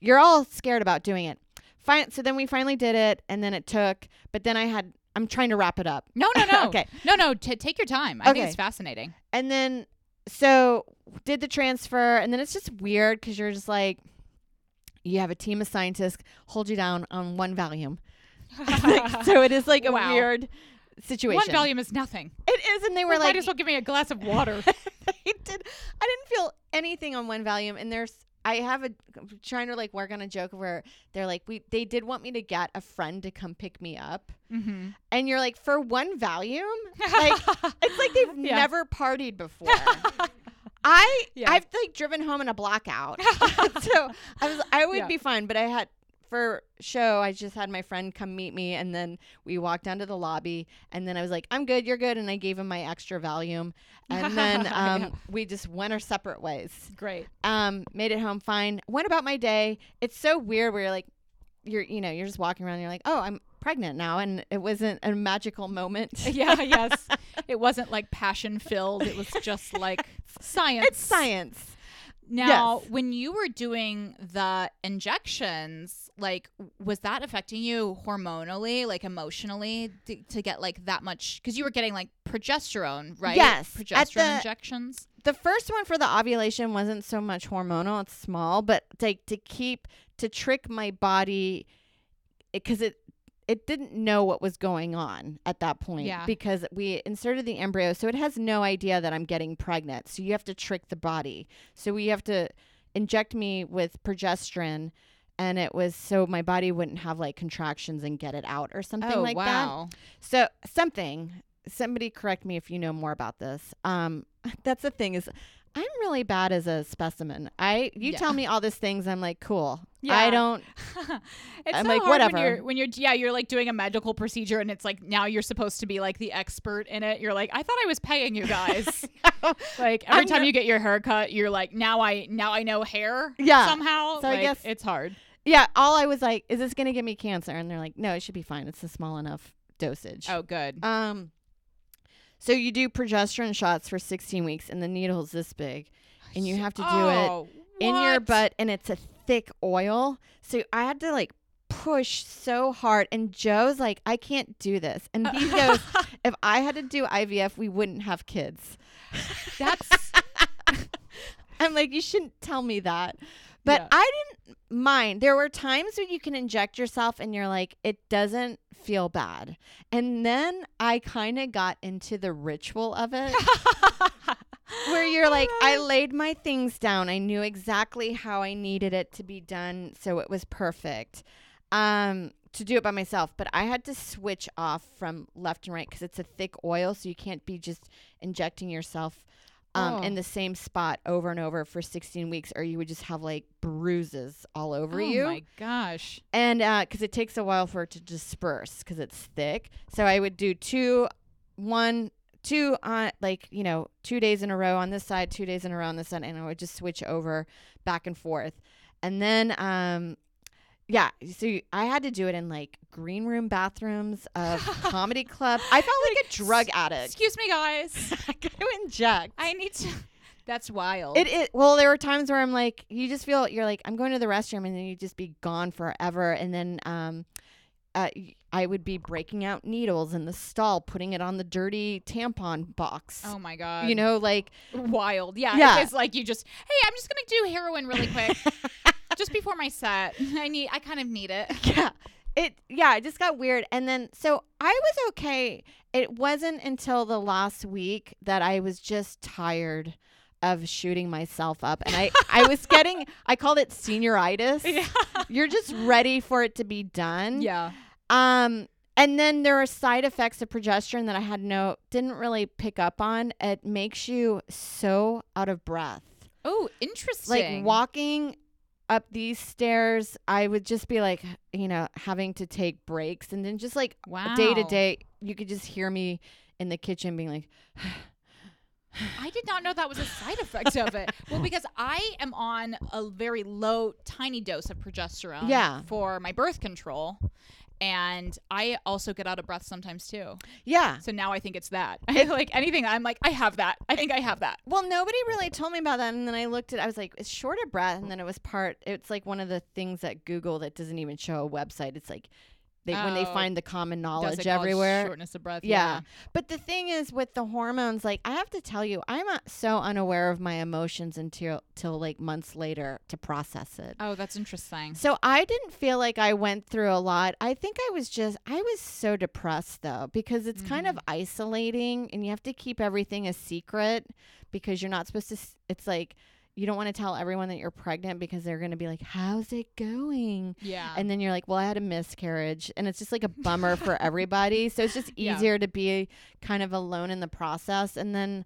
you're all scared about doing it. Fine. So then we finally did it, and then it took. But then I had. I'm trying to wrap it up. no, no, *laughs* no. Okay. No, no. T- take your time. I think Okay. it's fascinating. And then so did the transfer, and then it's just weird because you're just like, you have a team of scientists hold you down on one Valium. *laughs* Like, so it is like a Wow. weird situation. One Valium is nothing. It is, and they were Well, like, might as well give me a glass of water. *laughs* I did. I didn't feel anything on one Valium, and there's. I have a I'm trying to like work on a joke where they're like we they did want me to get a friend to come pick me up mm-hmm. and you're like for one Valium, *laughs* like it's like they've Yeah. never partied before. *laughs* I Yeah. I've like driven home in a blackout, *laughs* so I was I would Yeah. be fine. But I had for show I just had my friend come meet me, and then we walked down to the lobby, and then I was like, "I'm good, you're good," and I gave him my extra Valium, and *laughs* then um, Yeah. we just went our separate ways. Great. Um, made it home fine. Went about my day. It's so weird where you're like, you're you know you're just walking around, and you're like, "Oh, I'm pregnant now," and it wasn't a magical moment. *laughs* Yeah, yes. *laughs* It wasn't like passion filled. It was just like science. It's science. Now, Yes. when you were doing the injections, like, was that affecting you hormonally, like emotionally, to, to get like that much? Because you were getting like progesterone, right? Yes. Progesterone the- injections. the first one for the ovulation wasn't so much hormonal it's small but like to keep to trick my body because it it didn't know what was going on at that point Yeah. because we inserted the embryo so it has no idea that i'm getting pregnant so you have to trick the body so we have to inject me with progesterone and it was so my body wouldn't have like contractions and get it out or something oh like that wow! so something. Somebody correct me if you know more about this. Um, *laughs* that's the thing is, I'm really bad as a specimen. I you Yeah. tell me all these things, I'm like, cool. Yeah. I don't. *laughs* it's I'm so like, hard whatever. When you're, when you're, yeah, you're like doing a medical procedure, and it's like now you're supposed to be like the expert in it. You're like, I thought I was paying you guys. *laughs* like every I'm time you get your hair cut, you're like, now I now I know hair. Yeah. somehow. So I guess- it's hard. Yeah, all I was like, is this gonna give me cancer? And they're like, no, it should be fine. It's a small enough dosage. Oh, good. Um. So you do progesterone shots for 16 weeks, and the needle's this big, and you have to do it oh, in your butt and it's a thick oil. So I had to like push so hard and Joe's like I can't do this. And he *laughs* goes if I had to do IVF we wouldn't have kids. *laughs* That's *laughs* I'm like you shouldn't tell me that. But Yeah. I didn't mind. There were times when you can inject yourself and you're like it doesn't feel bad. And then I kind of got into the ritual of it. *laughs* where you're like I laid my things down. I knew exactly how I needed it to be done, so it was perfect. Um to do it by myself, but I had to switch off from left and right because it's a thick oil, so you can't be just injecting yourself um, Oh. in the same spot over and over for 16 weeks, or you would just have like bruises all over oh you Oh my gosh. and because it takes a while for it to disperse because it's thick so i would do two one two on like you know two days in a row on this side two days in a row on this side and i would just switch over back and forth and then um yeah so you- i had to do it in like green room bathrooms of *laughs* comedy club i felt like a drug addict Excuse me, guys. *laughs* i gotta inject I need to. *laughs* That's wild. it, it well, there were times where I'm like, you just feel you're like, I'm going to the restroom, and then you just be gone forever, and then um, uh, y- I would be breaking out needles in the stall, putting it on the dirty tampon box. oh my god. you know, like wild. Yeah. Yeah. It's like you just, hey, I'm just gonna do heroin really quick, just before my set. *laughs* I need. I kind of need it. *laughs* yeah, it yeah, it just got weird, and then so I was okay. It wasn't until the last week that I was just tired of shooting myself up, and I I was *laughs* getting I called it senioritis. Yeah. You're just ready for it to be done. Yeah. Um, and then there are side effects of progesterone that I had no didn't really pick up on. It makes you so out of breath. Oh, interesting. Like walking up these stairs, I would just be like, you know, having to take breaks and then just like wow. day to day, you could just hear me in the kitchen being like, *sighs* I did not know that was a side effect of it. *laughs* Well, because I am on a very low, tiny dose of progesterone Yeah. for my birth control. And I also get out of breath sometimes too. yeah. So now I think it's that. *laughs* like anything, I'm like, I have that. I think I have that. Well, nobody really told me about that, and then I looked at. I was like, "It's short of breath," and then it was part. It's like one of the things that Google that doesn't even show a website. It's like they when they Oh. find the common knowledge everywhere. Shortness of breath. Yeah. But the thing is with the hormones, like I have to tell you, I'm so unaware of my emotions until till like months later to process it. Oh, that's interesting. So I didn't feel like I went through a lot. I think I was just I was so depressed though because it's kind of mm-hmm. isolating and you have to keep everything a secret because you're not supposed to it's like you don't want to tell everyone that you're pregnant because they're going to be like how's it going? Yeah. And then you're like, well, I had a miscarriage. And it's just like a bummer for *laughs* everybody. So it's just Yeah. easier to be kind of alone in the process. And then,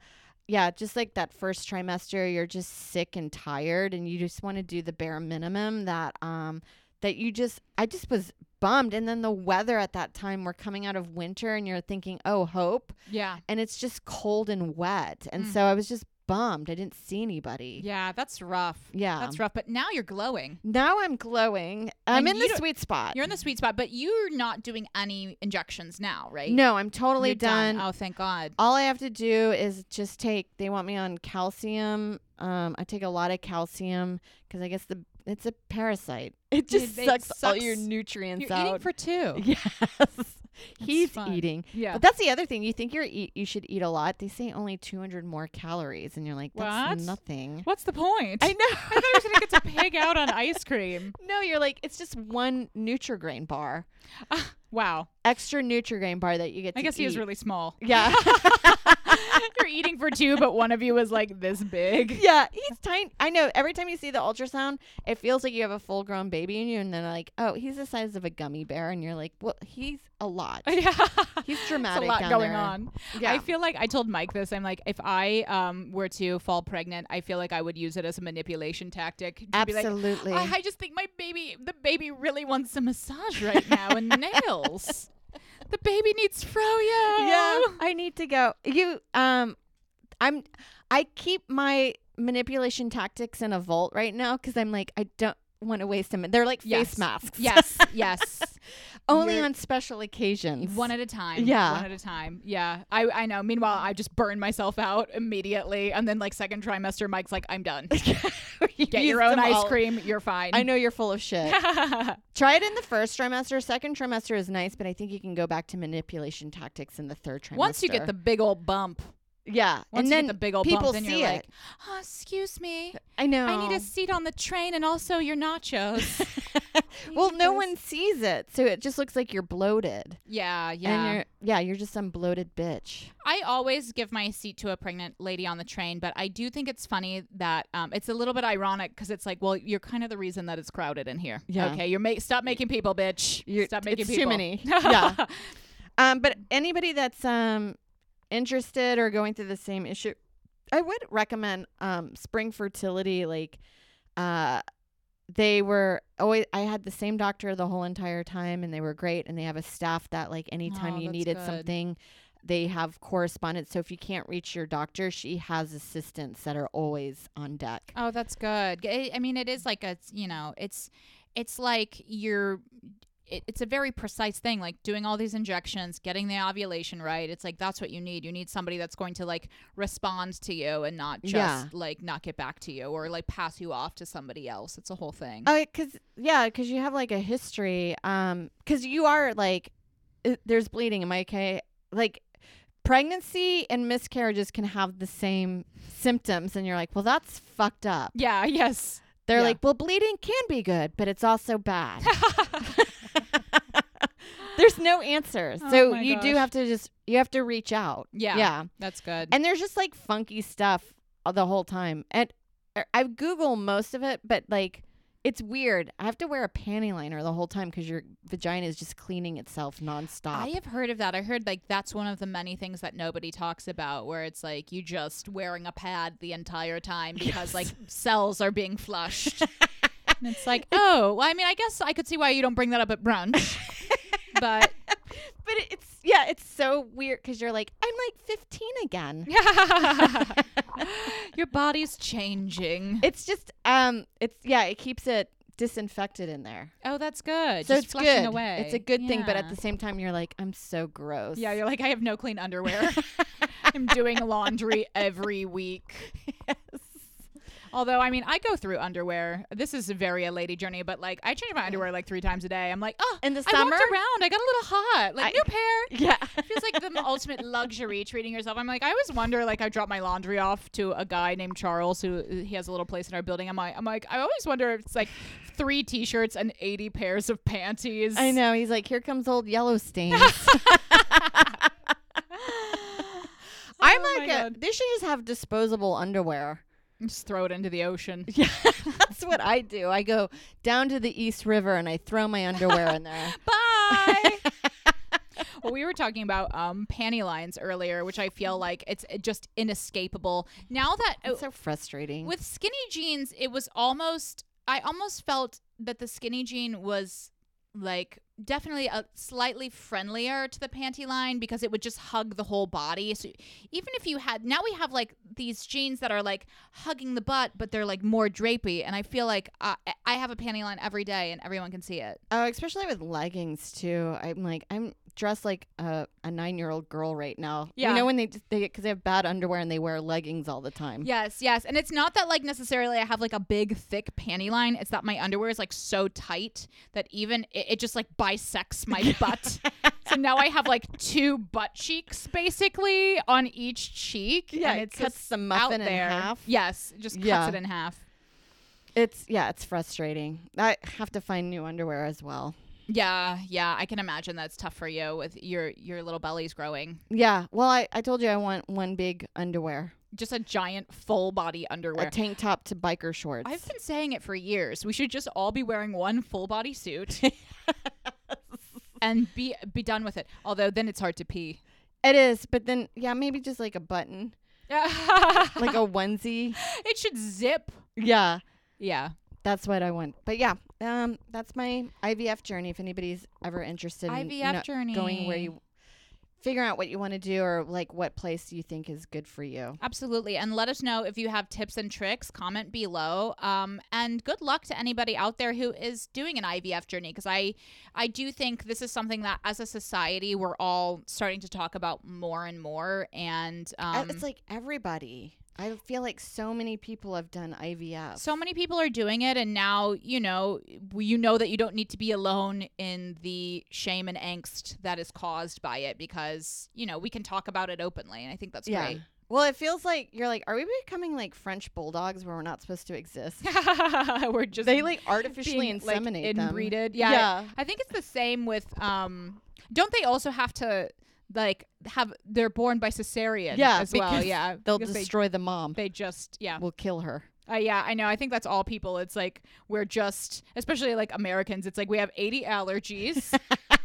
yeah, just like that first trimester, you're just sick and tired and you just want to do the bare minimum that, um, that you just, I just was bummed. And then the weather at that time, we're coming out of winter and you're thinking, oh, hope. yeah. And it's just cold and wet. And Mm. so I was just bummed. I didn't see anybody. Yeah, that's rough. Yeah. That's rough. But now you're glowing. Now I'm glowing. I'm And in the sweet spot. You're in the sweet spot, but you're not doing any injections now, right? no, I'm totally You're done. Oh, thank God. All I have to do is just take. They want me on calcium. Um, I take a lot of calcium because I guess the it's a parasite. *laughs* It just it sucks, all your sucks- nutrients You're out. eating for two. *laughs* yes, he's fun. eating. Yeah. But that's the other thing. You think you're eat, you should eat a lot. They say only 200 more calories, and you're like, that's What? nothing. What's the point? I know. I thought I was gonna get to *laughs* pig out on ice cream. *laughs* no, you're like, it's just one Nutri-Grain bar, *laughs* Wow. extra Nutri-Grain bar that you get. I guess he is really small. Yeah. Eating for two, but one of you is like this big. *laughs* Yeah, he's tiny. I know. Every time you see the ultrasound, it feels like you have a full grown baby in you, and then like, oh, he's the size of a gummy bear, and you're like, well, he's a lot. *laughs* yeah. He's There's dramatic. a lot going there. on. Yeah. I feel like I told Mike this. I'm like, if I um were to fall pregnant, I feel like I would use it as a manipulation tactic. like, Absolutely. I, I just think my baby, the baby really wants a massage right now and *laughs* nails. The baby needs froyo. yeah, I need to go. You, um, I'm, I keep my manipulation tactics in a vault right now because I'm like, I don't want to waste them. They're like Yes. face masks. Yes. *laughs* Yes. Only on special occasions. One at a time. Yeah. One at a time. Yeah. I, I know. Meanwhile, I just burn myself out immediately. And then, like, second trimester, Mike's like, I'm done. You *laughs* Get your own ice all. cream. You're fine. I know you're full of shit. *laughs* Try it in the first trimester. Second trimester is nice, but I think you can go back to manipulation tactics in the third trimester. Once you get the big old bump, yeah, once and you then get the big old people bump, see you're it. like, oh, excuse me. I know. I need a seat on the train and also your nachos. *laughs* well, no one sees it, so it just looks like you're bloated. yeah, And yeah. you're yeah, you're just some bloated bitch. I always give my seat to a pregnant lady on the train, but I do think it's funny that um, it's a little bit ironic because it's like, well, you're kind of the reason that it's crowded in here. Yeah. Okay, you're ma- stop making people, bitch. You're, stop making it's people. too many. *laughs* yeah. Um, but anybody that's um interested or going through the same issue, I would recommend um Spring Fertility. Like, uh, they were always. I had the same doctor the whole entire time, and they were great. And they have a staff that like anytime Oh, you needed good. something. They have correspondence. So if you can't reach your doctor, she has assistants that are always on deck. Oh, that's good. I I mean, it is like a, you know, it's, it's like you're, it, it's a very precise thing, like doing all these injections, getting the ovulation right. It's like that's what you need. You need somebody that's going to like respond to you and not just Yeah. like not get back to you or like pass you off to somebody else. It's a whole thing. Oh, cause yeah, cause you have like a history. Um, cause you are like, uh, there's bleeding. Am I okay? Like, pregnancy and miscarriages can have the same symptoms, and you're like, well, that's fucked up. yeah. Yes. They're Yeah. like, well, bleeding can be good, but it's also bad. *laughs* *laughs* there's no answer, Oh so you do have to just you have to reach out. Yeah. yeah. That's good. And there's just like funky stuff uh, the whole time. And uh, I Google most of it, but like it's weird. I have to wear a panty liner the whole time because your vagina is just cleaning itself nonstop. I have heard of that. I heard like that's one of the many things that nobody talks about where it's like you just wearing a pad the entire time because like *laughs* cells are being flushed. *laughs* and it's like, oh, well, I mean, I guess I could see why you don't bring that up at brunch. *laughs* but *laughs* but it's yeah, it's so weird because you're like, I'm like 15 again. *laughs* your body's changing. It's just um, it's yeah, it keeps it disinfected in there, oh, that's good. so Just it's flushing good. away. It's a good thing, but at the same time, you're like, I'm so gross. Yeah, you're like, I have no clean underwear. *laughs* I'm doing laundry every week. Although, I mean, I go through underwear. This is very a lady journey, but like, I change my underwear like three times a day. I'm like, oh, In the summer, I walked around. I got a little hot. Like, I- new pair. *laughs* yeah. It feels like the ultimate luxury treating yourself. I'm like, I always wonder, like, I drop my laundry off to a guy named Charles who uh, he has a little place in our building. I'm like, I'm like, I always wonder if it's like three t-shirts and 80 pairs of panties. I know. He's like, here comes old yellow stains. *laughs* *laughs* I'm Oh like, a, they should just have disposable underwear. Just throw it into the ocean. *laughs* Yeah, that's what I do. I go down to the East River and I throw my underwear in there. *laughs* Bye. *laughs* well, we were talking about um, panty lines earlier, which I feel like it's uh, just inescapable. Now that uh, It's so frustrating. with skinny jeans, it was almost I almost felt that the skinny jean was like definitely a slightly friendlier to the panty line because it would just hug the whole body. So even if you had now we have like these jeans that are like hugging the butt, but they're like more drapey, and I feel like I, I have a panty line every day and everyone can see it. Oh, especially with leggings too. I'm like I'm dressed like a, a nine year old girl right now. Yeah. You know when they they because they have bad underwear and they wear leggings all the time. Yes, yes. And it's not that like necessarily I have like a big thick panty line. It's that my underwear is like so tight that even it, it just like bisects my *laughs* butt. so now I have like two butt cheeks basically on each cheek. Yeah, and it it's cuts just the muffin in there. half. Yes, it just cuts Yeah. it in half. It's yeah, it's frustrating. I have to find new underwear as well. Yeah, yeah. I can imagine that's tough for you with your your little bellies growing. Yeah. Well, I, I told you I want one big underwear, Just a giant full body underwear. a tank top to biker shorts. I've been saying it for years. We should just all be wearing one full body suit *laughs* and be be done with it. Although then it's hard to pee. it is, but then yeah, maybe just like a button, *laughs* like a onesie. it should zip. Yeah. Yeah. That's what I want. But yeah, um, that's my IVF journey. If anybody's ever interested in IVF kno- journey. going where you figure out what you want to do or like what place you think is good for you. Absolutely. And let us know if you have tips and tricks. Comment below. Um, and good luck to anybody out there who is doing an IVF journey because I, I do think this is something that as a society we're all starting to talk about more and more. And um, it's like everybody. I feel like so many people have done IVF. so many people are doing it and now you know you know that you don't need to be alone in the shame and angst that is caused by it because you know we can talk about it openly and i think that's yeah. great Well, it feels like you're like, are we becoming like French bulldogs where we're not supposed to exist? *laughs* we're just they like artificially being, like, inseminate them. inbreeded yeah, Yeah. I think it's the same with um don't they also have to like have they're born by cesarean Yeah, as well because yeah They'll because destroy the mom. they, they just yeah We'll kill her. Uh, yeah, I know. I think that's all people. It's like we're just, especially like Americans. It's like we have 80 allergies. *laughs* *laughs*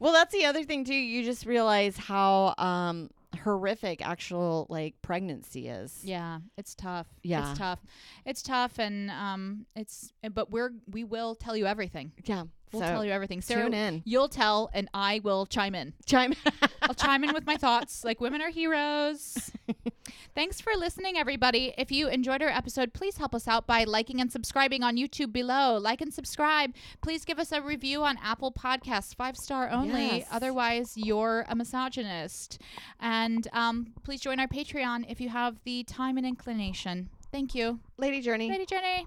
Well, that's the other thing too. You just realize how um horrific actual like pregnancy is. yeah, it's tough. Yeah. it's tough. It's tough, and um, it's. But we're we will tell you everything. Yeah. We'll so tell you everything. Sarah, tune in. You'll tell, and I will chime in. Chime. In. *laughs* I'll chime in with my thoughts. Like women are heroes. *laughs* Thanks for listening, everybody. If you enjoyed our episode, please help us out by liking and subscribing on YouTube below. Like and subscribe. Please give us a review on Apple Podcasts, five star only. Yes. Otherwise, you're a misogynist. And um, please join our Patreon if you have the time and inclination. Thank you. Lady Journey. Lady Jenny.